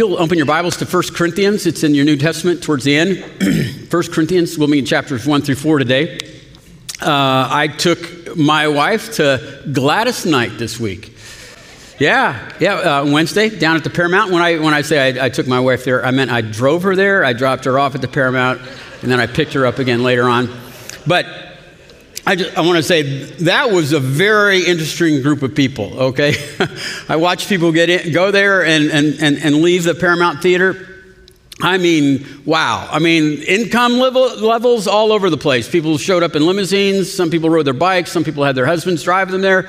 you'll open your Bibles to 1 Corinthians, it's in your New Testament towards the end. 1 Corinthians, we'll be in chapters 1 through 4 today. Uh, I took my wife to Gladys Knight this week. Yeah, yeah, uh, Wednesday down at the Paramount. When I, when I say I, I took my wife there, I meant I drove her there, I dropped her off at the Paramount, and then I picked her up again later on. But I, just, I want to say that was a very interesting group of people, okay? I watched people get in, go there and, and, and, and leave the Paramount Theater. I mean, wow. I mean, income level, levels all over the place. People showed up in limousines. Some people rode their bikes. Some people had their husbands drive them there.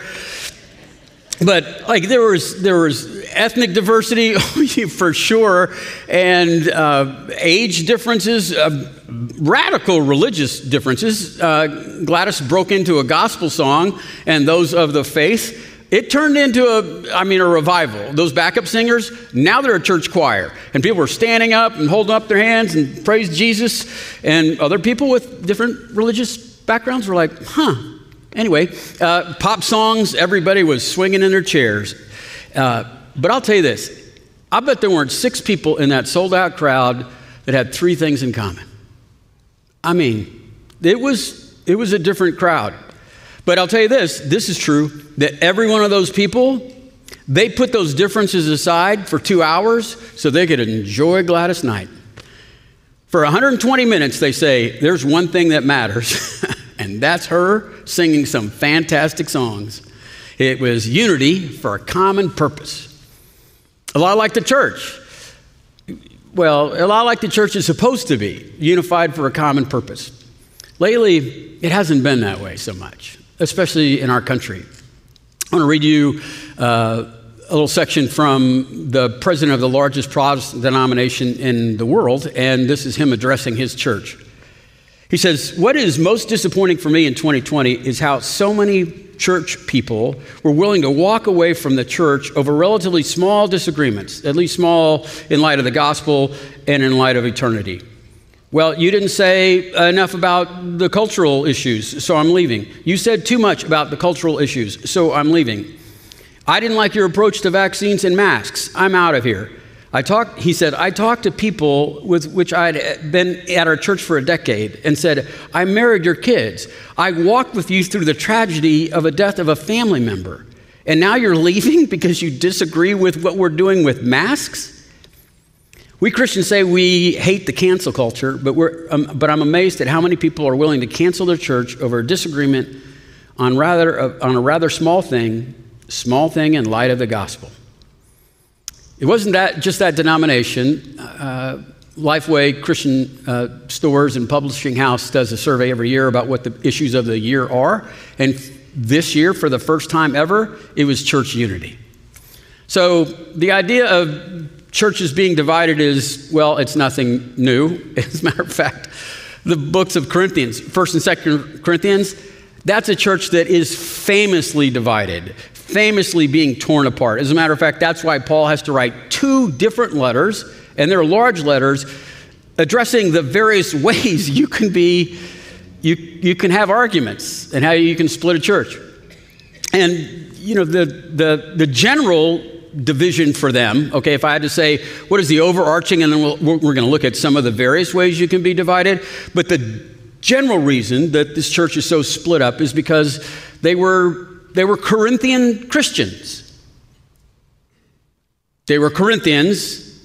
But like there was there was ethnic diversity for sure, and uh, age differences. Uh, radical religious differences. Uh, Gladys broke into a gospel song, and those of the faith. It turned into a, I mean, a revival. Those backup singers, now they're a church choir. And people were standing up and holding up their hands and praise Jesus. And other people with different religious backgrounds were like, huh. Anyway, uh, pop songs, everybody was swinging in their chairs. Uh, but I'll tell you this I bet there weren't six people in that sold out crowd that had three things in common. I mean, it was, it was a different crowd. But I'll tell you this this is true that every one of those people, they put those differences aside for two hours so they could enjoy Gladys Knight. For 120 minutes, they say, there's one thing that matters, and that's her singing some fantastic songs. It was unity for a common purpose. A lot like the church. Well, a lot like the church is supposed to be, unified for a common purpose. Lately, it hasn't been that way so much, especially in our country. I want to read you uh, a little section from the president of the largest Protestant denomination in the world, and this is him addressing his church. He says, What is most disappointing for me in 2020 is how so many church people were willing to walk away from the church over relatively small disagreements, at least small in light of the gospel and in light of eternity. Well, you didn't say enough about the cultural issues, so I'm leaving. You said too much about the cultural issues, so I'm leaving. I didn't like your approach to vaccines and masks. I'm out of here. I talked, he said, I talked to people with which I'd been at our church for a decade and said, I married your kids. I walked with you through the tragedy of a death of a family member. And now you're leaving because you disagree with what we're doing with masks? We Christians say we hate the cancel culture, but, we're, um, but I'm amazed at how many people are willing to cancel their church over a disagreement on, rather, uh, on a rather small thing, small thing in light of the gospel. It wasn't that just that denomination. Uh, Lifeway Christian uh, Stores and Publishing House does a survey every year about what the issues of the year are. And this year, for the first time ever, it was church unity. So the idea of churches being divided is, well, it's nothing new. As a matter of fact, the books of Corinthians, 1st and 2nd Corinthians, that's a church that is famously divided, famously being torn apart. As a matter of fact, that's why Paul has to write two different letters, and they're large letters, addressing the various ways you can be, you, you can have arguments and how you can split a church. And, you know, the, the, the general division for them, okay, if I had to say, what is the overarching, and then we we are going to look at some of the various ways you can be divided, but the general reason that this church is so split up is because they were they were Corinthian Christians. They were Corinthians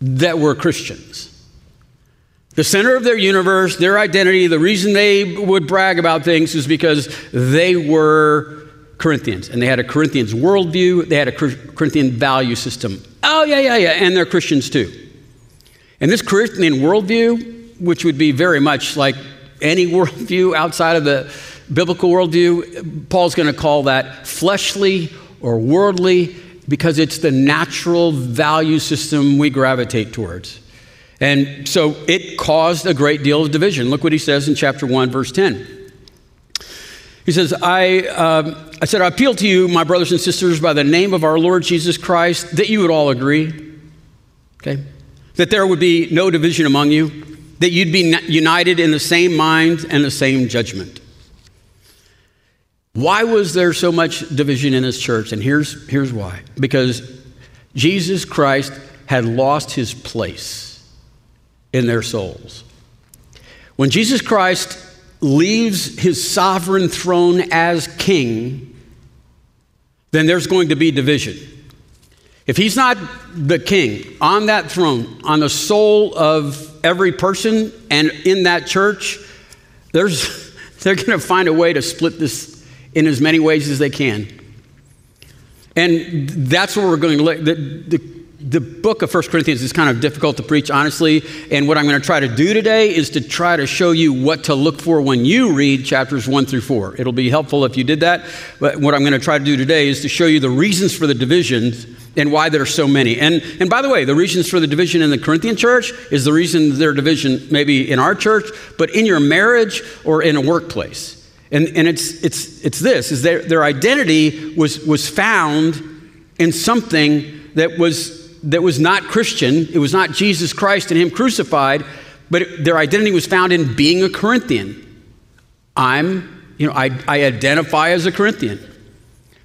that were Christians. The center of their universe, their identity, the reason they would brag about things is because they were Corinthians and they had a Corinthians worldview, they had a Corinthian value system. Oh, yeah, yeah, yeah, and they're Christians too. And this Corinthian worldview, which would be very much like any worldview outside of the biblical worldview, Paul's going to call that fleshly or worldly because it's the natural value system we gravitate towards. And so it caused a great deal of division. Look what he says in chapter 1, verse 10. He says, I, um, I said, I appeal to you, my brothers and sisters, by the name of our Lord Jesus Christ, that you would all agree, okay? That there would be no division among you, that you'd be united in the same mind and the same judgment. Why was there so much division in this church? And here's, here's why because Jesus Christ had lost his place in their souls. When Jesus Christ leaves his sovereign throne as king, then there's going to be division. If he's not the king on that throne, on the soul of every person and in that church, there's, they're going to find a way to split this in as many ways as they can. And that's what we're going to look. The, the, the book of 1 Corinthians is kind of difficult to preach, honestly. And what I'm going to try to do today is to try to show you what to look for when you read chapters 1 through 4. It'll be helpful if you did that. But what I'm going to try to do today is to show you the reasons for the divisions and why there are so many. And, and by the way, the reasons for the division in the Corinthian church is the reason there are division maybe in our church, but in your marriage or in a workplace. And, and it's, it's, it's this, is their, their identity was, was found in something that was, that was not Christian. It was not Jesus Christ and Him crucified, but it, their identity was found in being a Corinthian. I'm, you know, I, I identify as a Corinthian.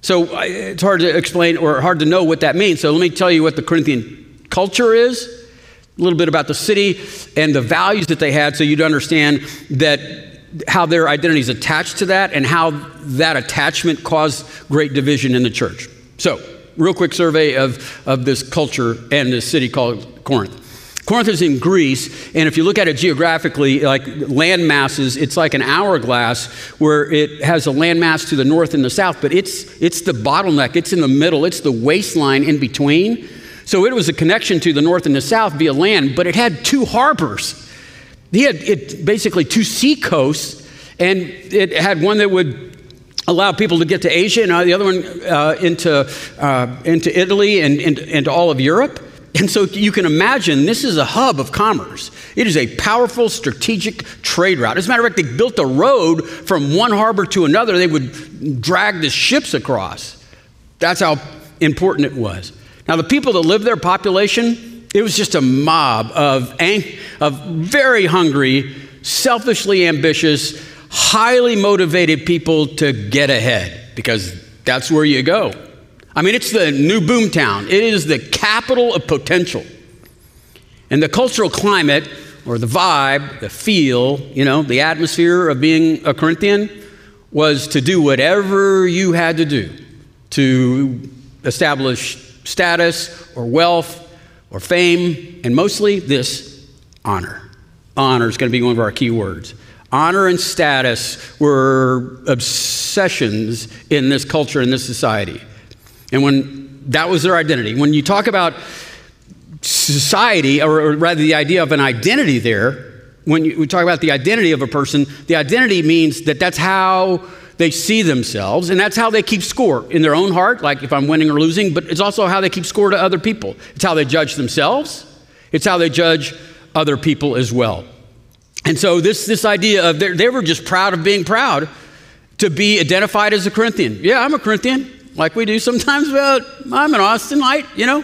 So it's hard to explain or hard to know what that means. So let me tell you what the Corinthian culture is, a little bit about the city and the values that they had so you'd understand that how their identity is attached to that and how that attachment caused great division in the church. So, real quick survey of, of this culture and this city called Corinth. Corinth is in Greece, and if you look at it geographically, like land masses, it's like an hourglass where it has a land mass to the north and the south, but it's, it's the bottleneck, it's in the middle, it's the waistline in between. So it was a connection to the north and the south via land, but it had two harbors. He had it, basically two sea coasts, and it had one that would allow people to get to Asia, and the other one uh, into, uh, into Italy and into all of Europe. And so you can imagine this is a hub of commerce. It is a powerful strategic trade route. As a matter of fact, they built a road from one harbor to another. They would drag the ships across. That's how important it was. Now, the people that lived there, population, it was just a mob of, of very hungry, selfishly ambitious, highly motivated people to get ahead because that's where you go. I mean, it's the new boomtown, it is the capital of potential. And the cultural climate, or the vibe, the feel, you know, the atmosphere of being a Corinthian was to do whatever you had to do to establish status or wealth or fame, and mostly this honor. Honor is going to be one of our key words. Honor and status were obsessions in this culture, in this society. And when that was their identity. When you talk about society, or, rather the idea of an identity there, when you, we talk about the identity of a person, the identity means that that's how they see themselves, and that's how they keep score in their own heart, like if I'm winning or losing, but it's also how they keep score to other people. It's how they judge themselves, it's how they judge other people as well. And so, this, this idea of they were just proud of being proud to be identified as a Corinthian. Yeah, I'm a Corinthian like we do sometimes about, I'm an Austinite, you know?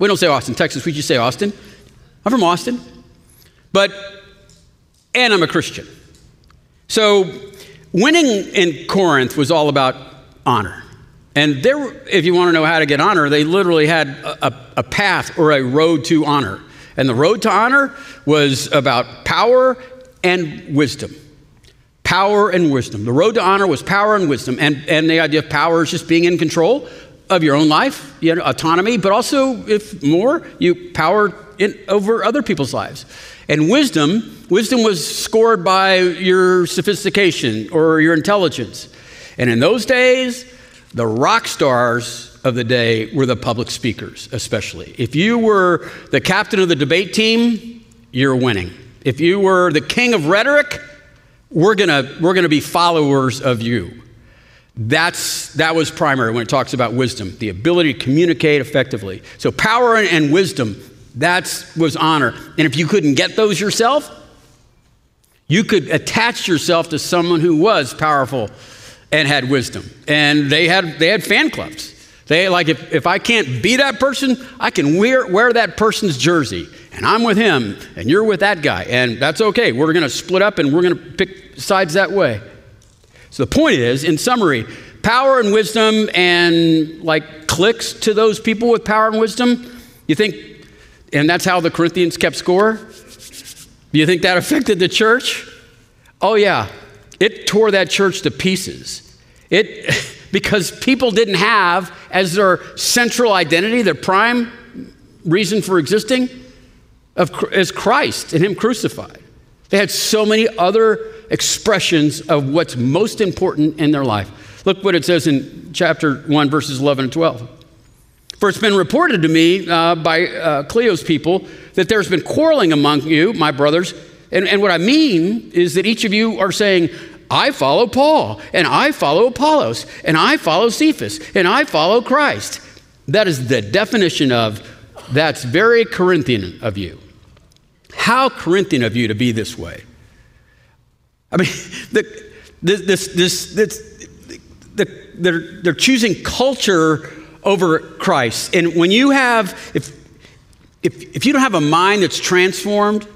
We don't say Austin, Texas, we just say Austin. I'm from Austin. But, and I'm a Christian. So, winning in Corinth was all about honor. And there, if you want to know how to get honor, they literally had a, a, path or a road to honor. And the road to honor was about power and wisdom power and wisdom. The road to honor was power and wisdom. And, and the idea of power is just being in control of your own life, you know, autonomy, but also, if more, you power in, over other people's lives. And wisdom, wisdom was scored by your sophistication or your intelligence. And in those days, the rock stars of the day were the public speakers, especially. If you were the captain of the debate team, you're winning. If you were the king of rhetoric, we're gonna, we're gonna be followers of you. That's, that was primary when it talks about wisdom, the ability to communicate effectively. So power and, and wisdom, that was honor. And if you couldn't get those yourself, you could attach yourself to someone who was powerful and had wisdom. And they had, they had fan clubs. They like if, if I can't be that person, I can wear, wear that person's jersey. And I'm with him, and you're with that guy. And that's okay. We're going to split up and we're going to pick sides that way. So the point is, in summary, power and wisdom and like clicks to those people with power and wisdom, you think And that's how the Corinthians kept score? Do you think that affected the church? Oh, yeah. It tore that church to pieces. It, because people didn't have as their central identity, their prime reason for existing, of, as Christ and Him crucified. They had so many other expressions of what's most important in their life. Look what it says in chapter 1, verses 11 and 12. For it's been reported to me uh, by uh, Chloe's people that there's been quarreling among you, my brothers. And, and what I mean is that each of you are saying, I follow Paul, and I follow Apollos, and I follow Cephas, and I follow Christ. That is the definition of that's very Corinthian of you. How Corinthian of you to be this way? I mean, the, this, this, this, the, they're, they're choosing culture over Christ. And when you have, if, if, if you don't have a mind that's transformed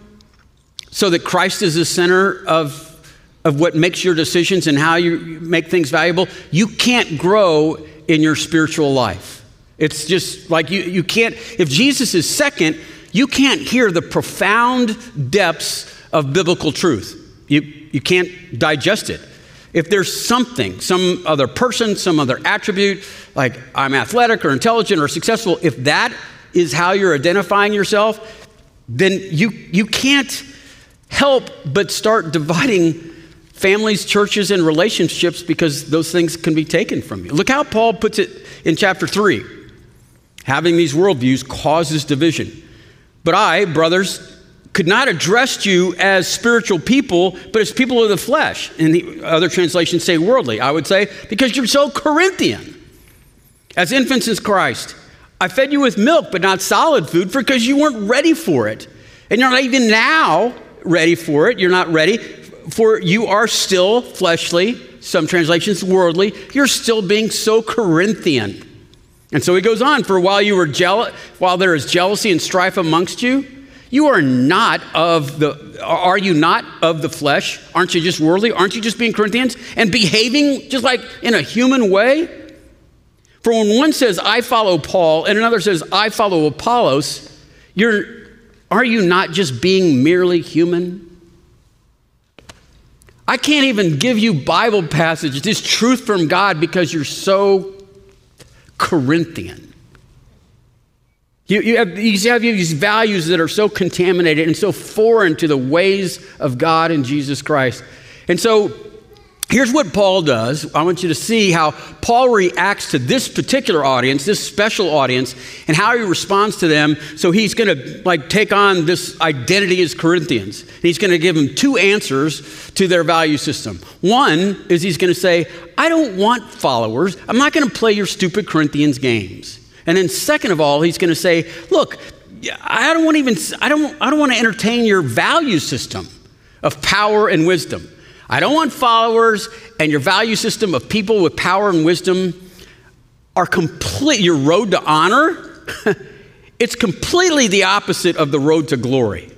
so that Christ is the center of, of what makes your decisions and how you make things valuable, you can't grow in your spiritual life. It's just like you, you can't, if Jesus is second, you can't hear the profound depths of biblical truth. You, you can't digest it. If there's something, some other person, some other attribute, like I'm athletic or intelligent or successful, if that is how you're identifying yourself, then you, you can't help but start dividing families, churches, and relationships because those things can be taken from you. Look how Paul puts it in chapter 3. Having these worldviews causes division. But I, brothers, could not address you as spiritual people, but as people of the flesh. And the other translations say worldly, I would say, because you're so Corinthian. As infants in Christ, I fed you with milk, but not solid food, because you weren't ready for it. And you're not even now ready for it. You're not ready, for you are still fleshly, some translations worldly. You're still being so Corinthian. And so he goes on, for while you were jealous, while there is jealousy and strife amongst you, you are not of the, are you not of the flesh? Aren't you just worldly? Aren't you just being Corinthians and behaving just like in a human way? For when one says, I follow Paul, and another says, I follow Apollos, you're, are you not just being merely human? I can't even give you Bible passages, this truth from God, because you're so Corinthian. You, you, have, you have these values that are so contaminated and so foreign to the ways of God and Jesus Christ. And so here's what Paul does. I want you to see how Paul reacts to this particular audience, this special audience, and how he responds to them. So he's going to like take on this identity as Corinthians. He's going to give them two answers to their value system. One is he's going to say, I don't want followers. I'm not going to play your stupid Corinthians games. And then second of all, he's going to say, look, I don't want even I don't I don't want to entertain your value system of power and wisdom. I don't want followers and your value system of people with power and wisdom are complete your road to honor. it's completely the opposite of the road to glory,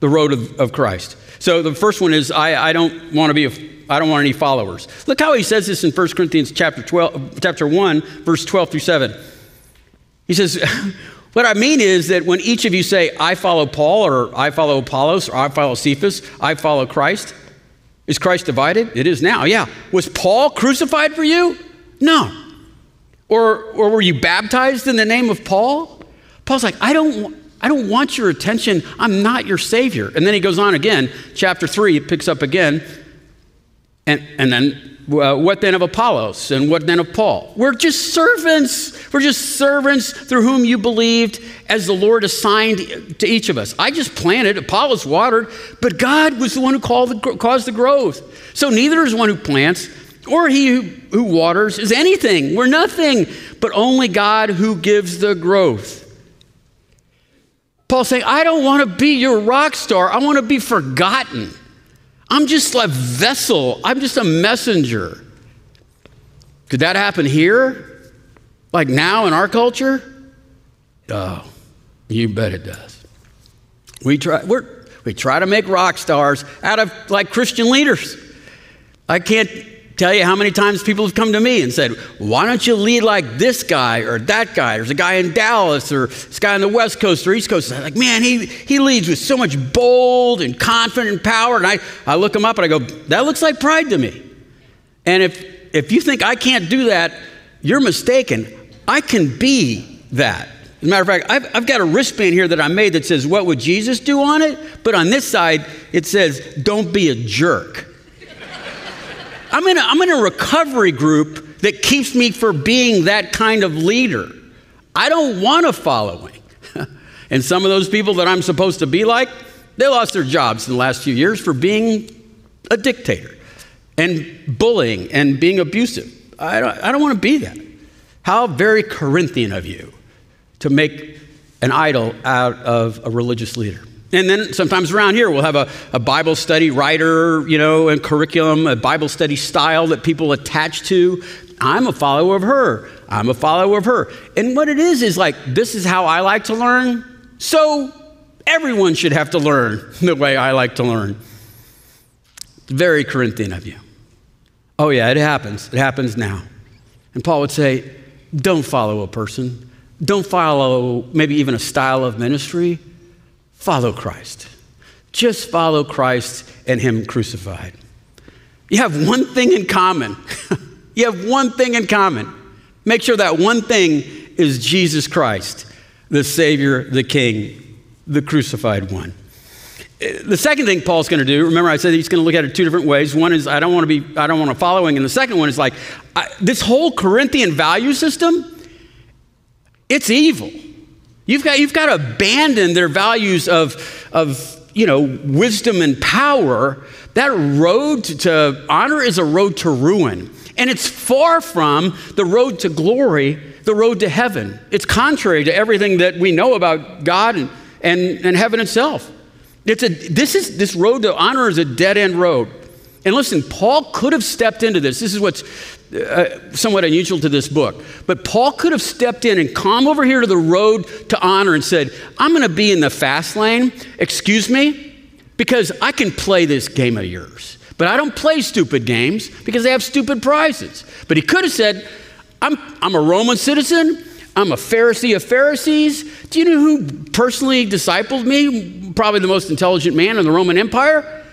the road of, of Christ. So the first one is I, I don't want to be a I don't want any followers. Look how he says this in 1 Corinthians chapter 12, chapter 1, verse 12 through 7. He says, What I mean is that when each of you say, I follow Paul, or I follow Apollos, or I follow Cephas, I follow Christ, is Christ divided? It is now, yeah. Was Paul crucified for you? No. Or, or were you baptized in the name of Paul? Paul's like, I don't, I don't want your attention. I'm not your Savior. And then he goes on again, chapter 3, he picks up again. And, and then uh, what then of Apollos and what then of Paul? We're just servants. We're just servants through whom you believed as the Lord assigned to each of us. I just planted, Apollos watered, but God was the one who the, caused the growth. So neither is one who plants or he who, who waters is anything. We're nothing, but only God who gives the growth. Paul's saying, I don't want to be your rock star. I want to be forgotten. I'm just a vessel, I'm just a messenger. Could that happen here? Like now in our culture? Oh, you bet it does. We try, we try to make rock stars out of like Christian leaders. I can't tell you how many times people have come to me and said, Why don't you lead like this guy or that guy? There's a guy in Dallas or this guy on the West Coast or East Coast. I'm like, man, he, he leads with so much bold and confident power. And I, I look him up and I go, That looks like pride to me. And if, if you think I can't do that, you're mistaken. I can be that. As a matter of fact, I've, I've got a wristband here that I made that says, What would Jesus do on it? But on this side, it says, Don't be a jerk. I'm in, a, I'm in a recovery group that keeps me from being that kind of leader. I don't want a following. and some of those people that I'm supposed to be like, they lost their jobs in the last few years for being a dictator and bullying and being abusive. I don't, I don't want to be that. How very Corinthian of you to make an idol out of a religious leader. And then sometimes around here, we'll have a, a, Bible study writer, you know, and curriculum, a Bible study style that people attach to. I'm a follower of her. I'm a follower of her. And what it is is like, this is how I like to learn. So everyone should have to learn the way I like to learn. Very Corinthian of you. Oh, yeah, it happens. It happens now. And Paul would say, don't follow a person. Don't follow maybe even a style of ministry follow Christ. Just follow Christ and Him crucified. You have one thing in common. you have one thing in common. Make sure that one thing is Jesus Christ, the Savior, the King, the crucified one. Uh, the second thing Paul's going to do, remember I said he's going to look at it two different ways. One is I don't want to be, I don't want to following, and the second one is like I, this whole Corinthian value system, it's evil. You've got, you've got to abandon their values of, of you know, wisdom and power. That road to honor is a road to ruin. And it's far from the road to glory, the road to heaven. It's contrary to everything that we know about God and, and, and heaven itself. It's a, this, is, this road to honor is a dead end road. And listen, Paul could have stepped into this. This is what's uh, somewhat unusual to this book. But Paul could have stepped in and come over here to the road to honor and said, I'm going to be in the fast lane. Excuse me? Because I can play this game of yours. But I don't play stupid games because they have stupid prizes. But he could have said, I'm, I'm a Roman citizen. I'm a Pharisee of Pharisees. Do you know who personally discipled me? Probably the most intelligent man in the Roman Empire.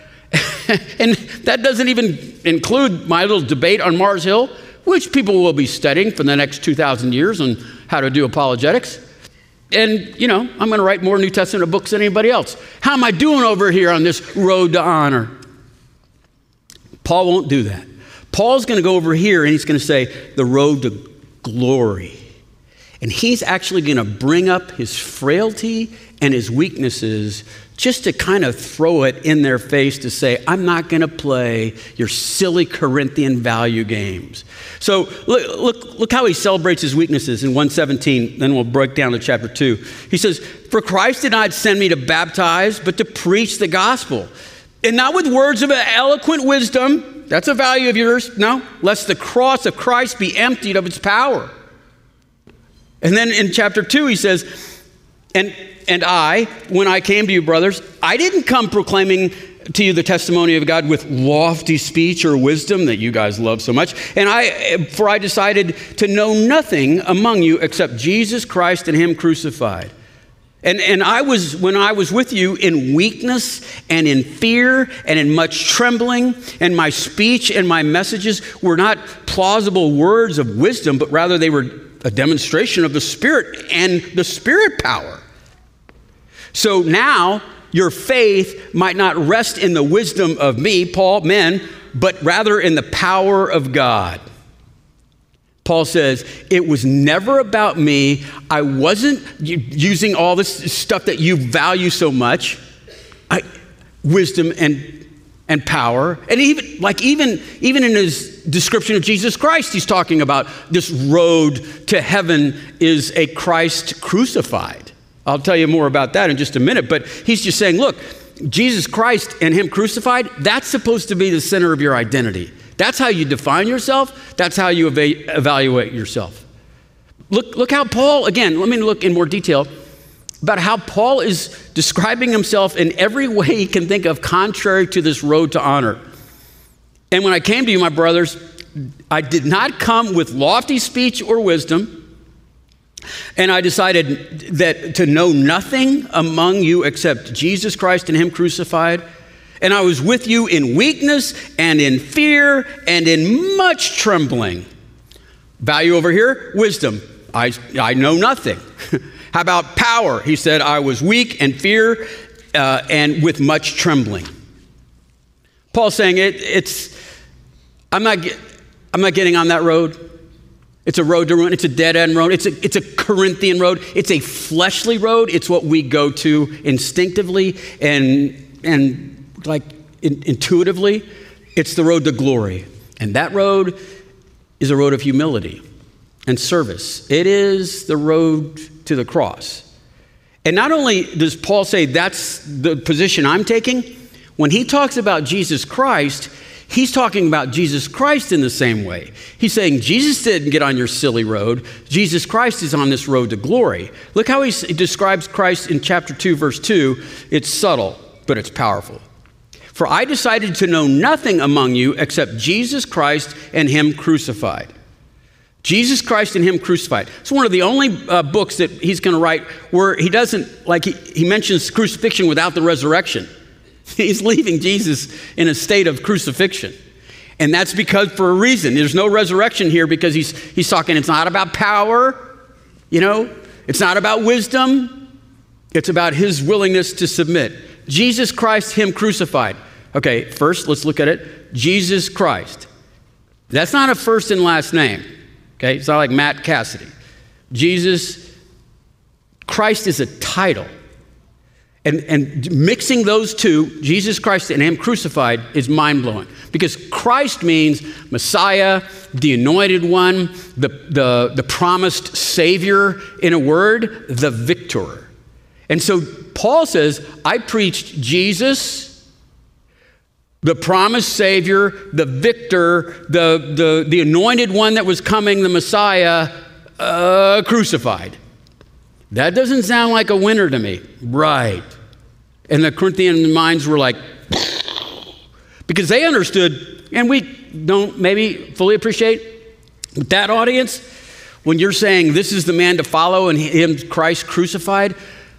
and that doesn't even include my little debate on Mars Hill, which people will be studying for the next 2,000 years on how to do apologetics. And, you know, I'm going to write more New Testament books than anybody else. How am I doing over here on this road to honor? Paul won't do that. Paul's going to go over here and he's going to say, the road to glory. And he's actually going to bring up his frailty and his weaknesses just to kind of throw it in their face to say, I'm not going to play your silly Corinthian value games. So look, look, look how he celebrates his weaknesses in 117. Then we'll break down to chapter 2. He says, For Christ did not send me to baptize, but to preach the gospel. And not with words of eloquent wisdom. That's a value of yours. No, lest the cross of Christ be emptied of its power. And then in chapter 2, he says, and, and I, when I came to you, brothers, I didn't come proclaiming to you the testimony of God with lofty speech or wisdom that you guys love so much. And I, for I decided to know nothing among you except Jesus Christ and Him crucified. And, and I was, when I was with you in weakness and in fear and in much trembling, and my speech and my messages were not plausible words of wisdom, but rather they were a demonstration of the Spirit and the Spirit power. So now your faith might not rest in the wisdom of me, Paul, men, but rather in the power of God. Paul says, It was never about me. I wasn't using all this stuff that you value so much I, wisdom and and power. And even like even even in his description of Jesus Christ, he's talking about this road to heaven is a Christ crucified. I'll tell you more about that in just a minute, but he's just saying, look, Jesus Christ and him crucified, that's supposed to be the center of your identity. That's how you define yourself, that's how you eva- evaluate yourself. Look, look how Paul, again, let me look in more detail about how Paul is describing himself in every way he can think of contrary to this road to honor. And when I came to you, my brothers, I did not come with lofty speech or wisdom. And I decided that to know nothing among you except Jesus Christ and Him crucified. And I was with you in weakness and in fear and in much trembling. Value over here wisdom. I, I know nothing. How about power? He said, I was weak and fear uh, and with much trembling. Paul's saying it, it's, I'm not, I'm not getting on that road. It's a road to ruin. It's a dead end road. It's a, it's a Corinthian road. It's a fleshly road. It's what we go to instinctively and, and like in, intuitively. It's the road to glory. And that road is a road of humility and service. It is the road to the cross. And not only does Paul say that's the position I'm taking, when he talks about Jesus Christ, He's talking about Jesus Christ in the same way. He's saying Jesus didn't get on your silly road. Jesus Christ is on this road to glory. Look how he describes Christ in chapter 2, verse 2. It's subtle, but it's powerful. For I decided to know nothing among you except Jesus Christ and Him crucified. Jesus Christ and Him crucified. It's one of the only uh, books that he's going to write where he doesn't, like, he, he mentions crucifixion without the resurrection. He's leaving Jesus in a state of crucifixion. And that's because for a reason. There's no resurrection here because he's, he's talking, it's not about power, you know, it's not about wisdom, it's about his willingness to submit. Jesus Christ, him crucified. Okay, first let's look at it. Jesus Christ. That's not a first and last name. Okay, it's not like Matt Cassidy. Jesus Christ is a title. And, and mixing those two, Jesus Christ and Him crucified, is mind blowing. Because Christ means Messiah, the anointed one, the, the, the promised Savior, in a word, the victor. And so Paul says, I preached Jesus, the promised Savior, the victor, the, the, the anointed one that was coming, the Messiah, uh, crucified. That doesn't sound like a winner to me. Right. And the Corinthian minds were like, because they understood, and we don't maybe fully appreciate, that audience, when you're saying this is the man to follow and him, Christ crucified,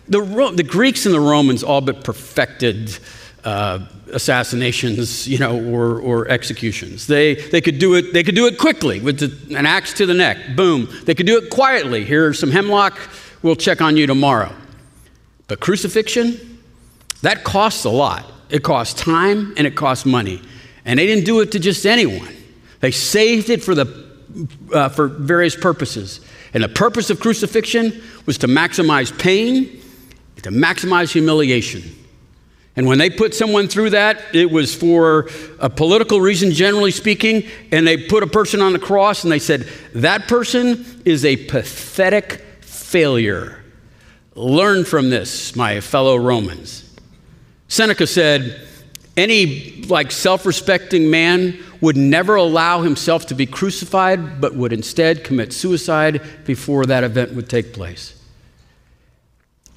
the, the Greeks and the Romans all but perfected uh, assassinations, you know, or, or executions. They, they, could do it, they could do it quickly with an axe to the neck, boom. They could do it quietly. Here's some hemlock, We'll check on you tomorrow. But crucifixion, that costs a lot. It costs time and it costs money. And they didn't do it to just anyone. They saved it for, the, uh, for various purposes. And the purpose of crucifixion was to maximize pain, to maximize humiliation. And when they put someone through that, it was for a political reason, generally speaking, and they put a person on the cross and they said, That person is a pathetic failure. Learn from this, my fellow Romans. Seneca said, any like self-respecting man would never allow himself to be crucified, but would instead commit suicide before that event would take place.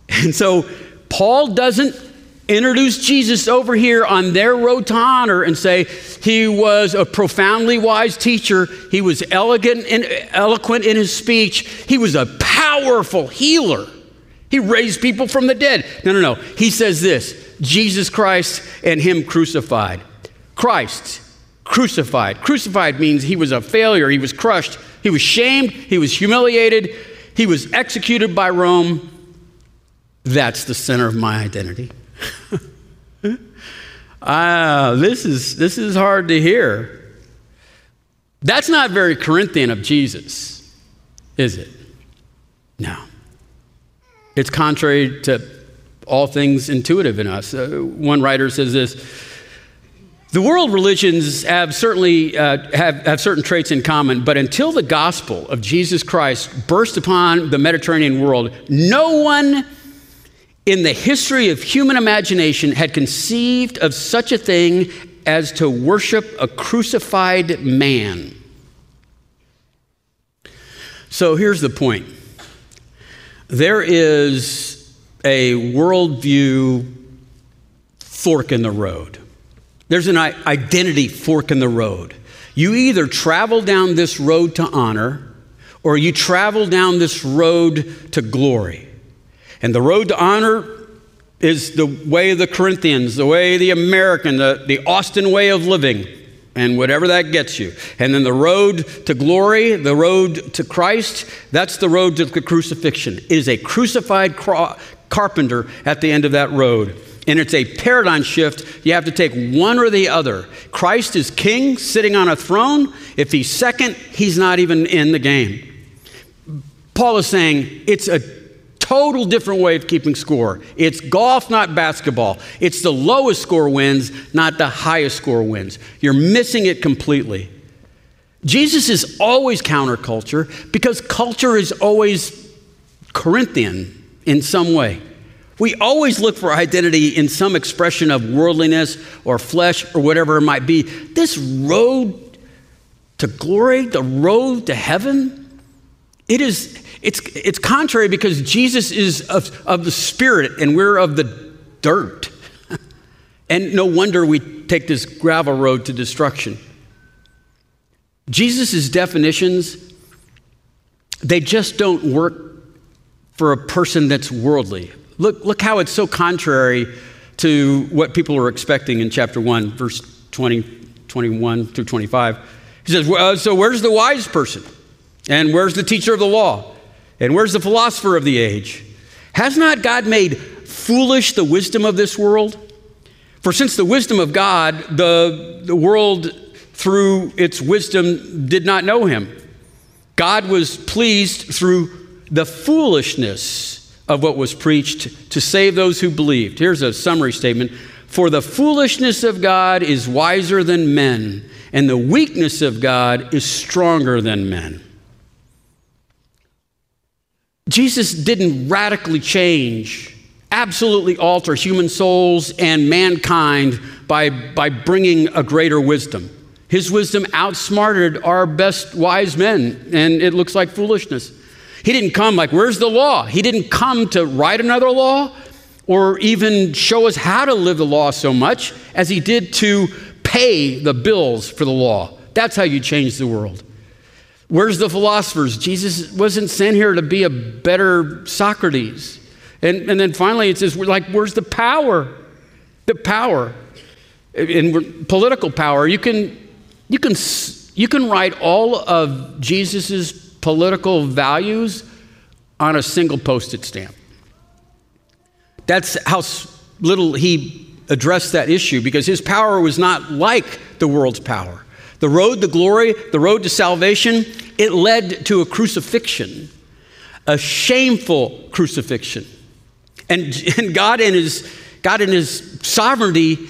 And so Paul doesn't introduce Jesus over here on their road to honor and say he was a profoundly wise teacher, he was elegant and eloquent in his speech, he was a powerful healer. He raised people from the dead. No, no, no. He says this Jesus Christ and him crucified. Christ crucified. Crucified means he was a failure, he was crushed, he was shamed, he was humiliated, he was executed by Rome. That's the center of my identity. ah, this is, this is hard to hear. That's not very Corinthian of Jesus, is it? No. It's contrary to all things intuitive in us. Uh, one writer says this The world religions have certainly uh, have, have certain traits in common, but until the gospel of Jesus Christ burst upon the Mediterranean world, no one in the history of human imagination had conceived of such a thing as to worship a crucified man. So here's the point there is a worldview fork in the road, there's an identity fork in the road. You either travel down this road to honor or you travel down this road to glory. And the road to honor is the way of the Corinthians, the way of the American, the, the Austin way of living, and whatever that gets you. And then the road to glory, the road to Christ, that's the road to the crucifixion. It is a crucified cro- carpenter at the end of that road. And it's a paradigm shift. You have to take one or the other. Christ is king, sitting on a throne. If he's second, he's not even in the game. Paul is saying it's a total different way of keeping score. It's golf, not basketball. It's the lowest score wins, not the highest score wins. You're missing it completely. Jesus is always counterculture because culture is always Corinthian in some way. We always look for identity in some expression of worldliness or flesh or whatever it might be. This road to glory, the road to heaven, it is it's, it's contrary because Jesus is of, of the spirit and we're of the dirt. and no wonder we take this gravel road to destruction. Jesus' definitions, they just don't work for a person that's worldly. Look, look how it's so contrary to what people are expecting in chapter 1, verse 20, 21 through 25. He says, well, So where's the wise person? And where's the teacher of the law? And where's the philosopher of the age? Has not God made foolish the wisdom of this world? For since the wisdom of God, the, the world through its wisdom did not know him, God was pleased through the foolishness of what was preached to save those who believed. Here's a summary statement For the foolishness of God is wiser than men, and the weakness of God is stronger than men. Jesus didn't radically change, absolutely alter human souls and mankind by, by bringing a greater wisdom. His wisdom outsmarted our best wise men, and it looks like foolishness. He didn't come like, where's the law? He didn't come to write another law or even show us how to live the law so much as he did to pay the bills for the law. That's how you change the world. Where's the philosophers? Jesus wasn't sent here to be a better Socrates. And, and then finally it says, like, where's the power? The power. In political power, you can, you can, you can write all of Jesus' political values on a single post it stamp. That's how little he addressed that issue because his power was not like the world's power. The road to glory, the road to salvation, it led to a crucifixion, a shameful crucifixion. And, and God, in his, God, in His sovereignty,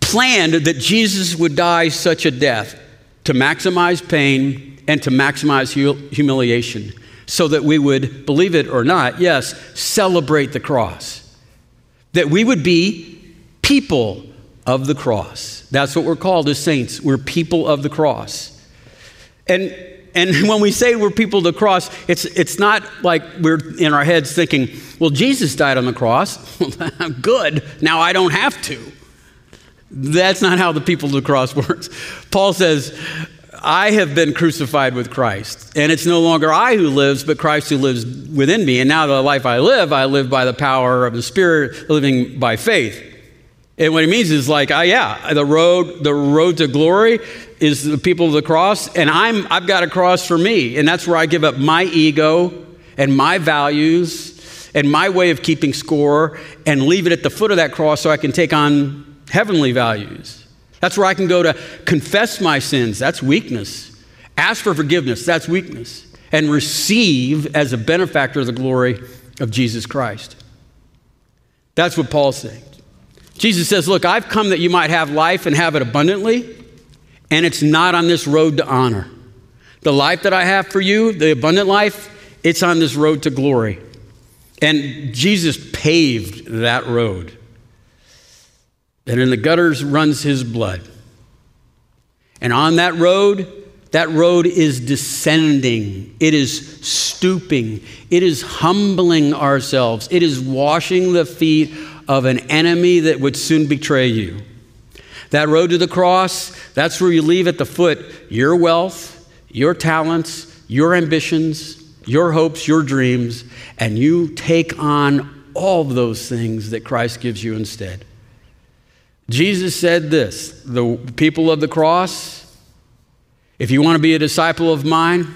planned that Jesus would die such a death to maximize pain and to maximize humiliation so that we would, believe it or not, yes, celebrate the cross. That we would be people of the cross. That's what we're called as saints. We're people of the cross. And and when we say we're people of the cross, it's, it's not like we're in our heads thinking, well, Jesus died on the cross. Good. Now I don't have to. That's not how the people of the cross works. Paul says, I have been crucified with Christ, and it's no longer I who lives, but Christ who lives within me. And now the life I live, I live by the power of the Spirit, living by faith. And what he means is like, uh, yeah, the road, the road to glory is the people of the cross, and I'm, I've got a cross for me, and that's where I give up my ego and my values and my way of keeping score and leave it at the foot of that cross so I can take on heavenly values. That's where I can go to confess my sins. That's weakness. Ask for forgiveness. That's weakness. And receive as a benefactor the glory of Jesus Christ. That's what Paul's saying. Jesus says, Look, I've come that you might have life and have it abundantly, and it's not on this road to honor. The life that I have for you, the abundant life, it's on this road to glory. And Jesus paved that road. And in the gutters runs his blood. And on that road, that road is descending, it is stooping, it is humbling ourselves, it is washing the feet of an enemy that would soon betray you. That road to the cross, that's where you leave at the foot your wealth, your talents, your ambitions, your hopes, your dreams, and you take on all those things that Christ gives you instead. Jesus said this the people of the cross, if you want to be a disciple of mine,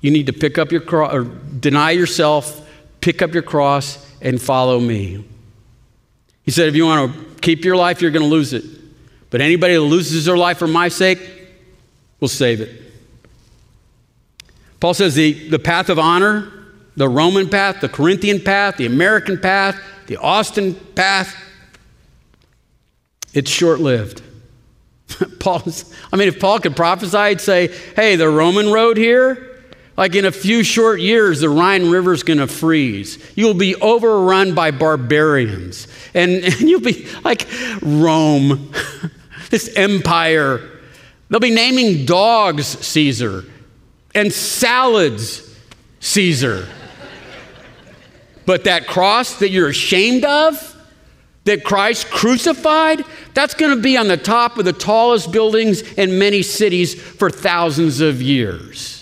you need to pick up your cross, or deny yourself, pick up your cross, and follow me. He said, if you want to keep your life, you're going to lose it. But anybody that loses their life for my sake will save it. Paul says the, the path of honor, the Roman path, the Corinthian path, the American path, the Austin path, it's short lived. Paul, I mean, if Paul could prophesy, he'd say, hey, the Roman road here, like in a few short years, the Rhine River's going to freeze. You'll be overrun by barbarians. And, and you'll be like Rome, this empire. They'll be naming dogs Caesar and salads Caesar. but that cross that you're ashamed of, that Christ crucified, that's going to be on the top of the tallest buildings in many cities for thousands of years.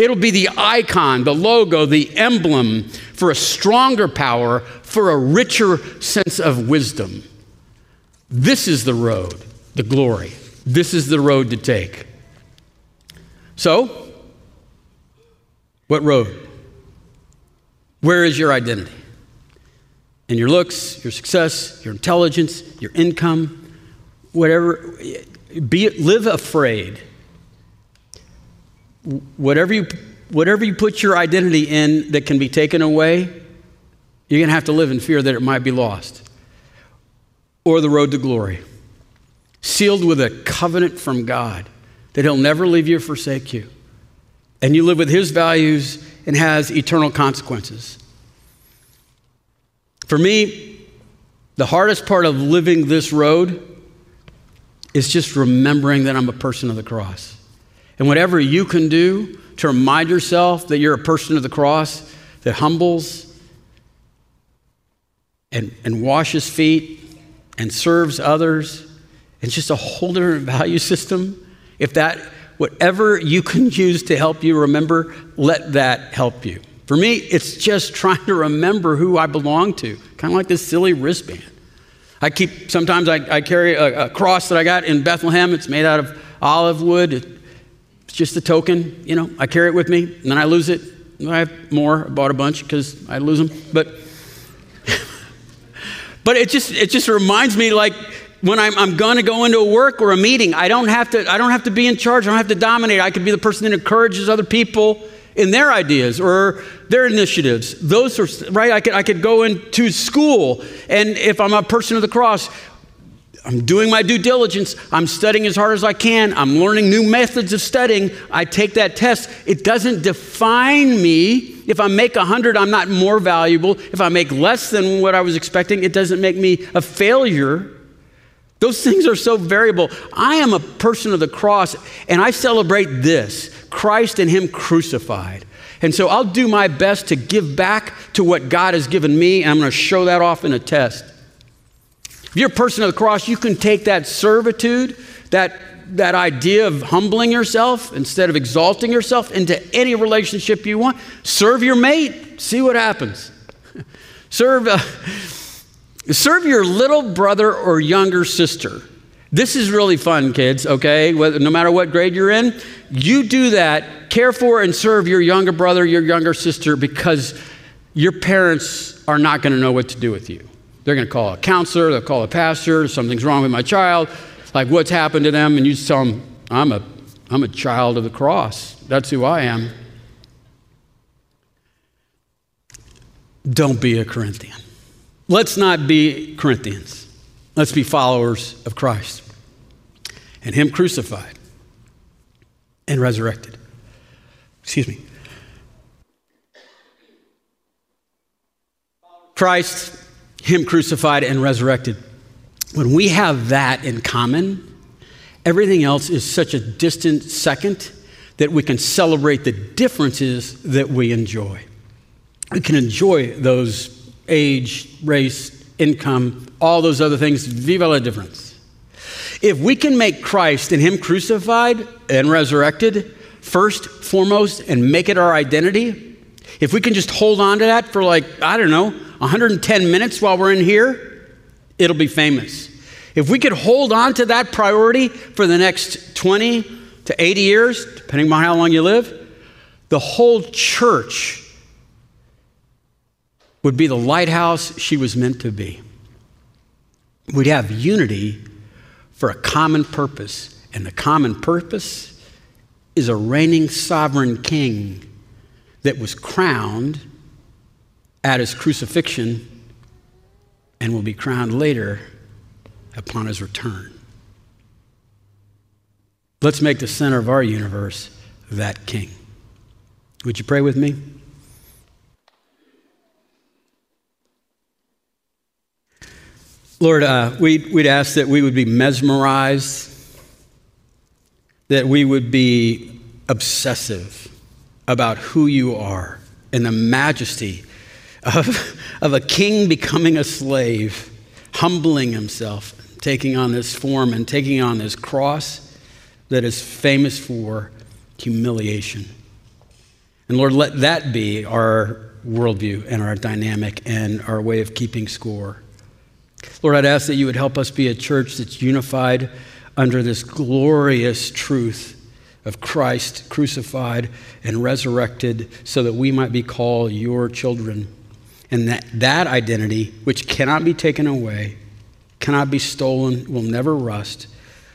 It'll be the icon, the logo, the emblem for a stronger power, for a richer sense of wisdom. This is the road, the glory. This is the road to take. So, what road? Where is your identity? In your looks, your success, your intelligence, your income, whatever. Be, live afraid. Whatever you, whatever you put your identity in that can be taken away, you're going to have to live in fear that it might be lost. Or the road to glory, sealed with a covenant from God that He'll never leave you or forsake you and you live with his values and has eternal consequences. For me, the hardest part of living this road is just remembering that I'm a person of the cross. And whatever you can do to remind yourself that you're a person of the cross that humbles and, and washes feet and serves others, it's just a whole different value system. If that whatever you can use to help you remember, let that help you. For me, it's just trying to remember who I belong to, kind of like this silly wristband. I keep, sometimes I, I carry a, a, cross that I got in Bethlehem. It's made out of olive wood. It's just a token, you know. I carry it with me, and then I lose it. I have more. I bought a bunch because I lose them. But, but it just, it just reminds me like, when I'm, I'm going to go into a work or a meeting, I don't, have to, I don't have to be in charge. I don't have to dominate. I could be the person that encourages other people in their ideas or their initiatives. Those are, right? I could, I could go into school, and if I'm a person of the cross, I'm doing my due diligence. I'm studying as hard as I can. I'm learning new methods of studying. I take that test. It doesn't define me. If I make 100, I'm not more valuable. If I make less than what I was expecting, it doesn't make me a failure. Those things are so variable. I am a person of the cross, and I celebrate this Christ and Him crucified. And so I'll do my best to give back to what God has given me, and I'm going to show that off in a test. If you're a person of the cross, you can take that servitude, that, that idea of humbling yourself instead of exalting yourself into any relationship you want. Serve your mate, see what happens. Serve. Uh, Serve your little brother or younger sister. This is really fun, kids, okay? No matter what grade you're in, you do that. Care for and serve your younger brother, your younger sister, because your parents are not going to know what to do with you. They're going to call a counselor, they'll call a pastor, something's wrong with my child, like what's happened to them, and you tell them, I'm a, I'm a child of the cross. That's who I am. Don't be a Corinthian. Let's not be Corinthians. Let's be followers of Christ and Him crucified and resurrected. Excuse me. Christ, Him crucified and resurrected. When we have that in common, everything else is such a distant second that we can celebrate the differences that we enjoy. We can enjoy those age, race, income, all those other things. Viva la difference. If we can make Christ and Him crucified and resurrected first, foremost, and make it our identity, if we can just hold on to that for like, I don't know, 110 minutes while we're in here, it'll be famous. If we could hold on to that priority for the next 20 to 80 years, depending on how long you live, the whole church would be the lighthouse she was meant to be. We'd have unity for a common purpose, and the common purpose is a reigning sovereign king that was crowned at his crucifixion and will be crowned later upon his return. Let's make the center of our universe that king. Would you pray with me? Lord, uh, we'd, we'd ask that we would be mesmerized, that we would be obsessive about who you are and the majesty of, of a king becoming a slave, humbling himself, taking on this form and taking on this cross that is famous for humiliation. And Lord, let that be our worldview and our dynamic and our way of keeping score. Lord, I'd ask that you would help us be a church that's unified under this glorious truth of Christ crucified and resurrected so that we might be called your children. And that, that identity, which cannot be taken away, cannot be stolen, will never rust,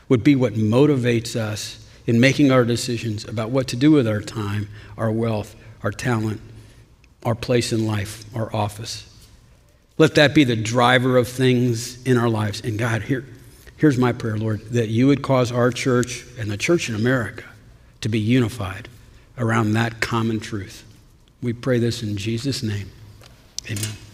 would be what motivates us in making our decisions about what to do with our time, our wealth, our talent, our place in life, our office. Let that be the driver of things in our lives. And God, here, here's my prayer, Lord, that you would cause our church and the church in America to be unified around that common truth. We pray this in Jesus' name. Amen.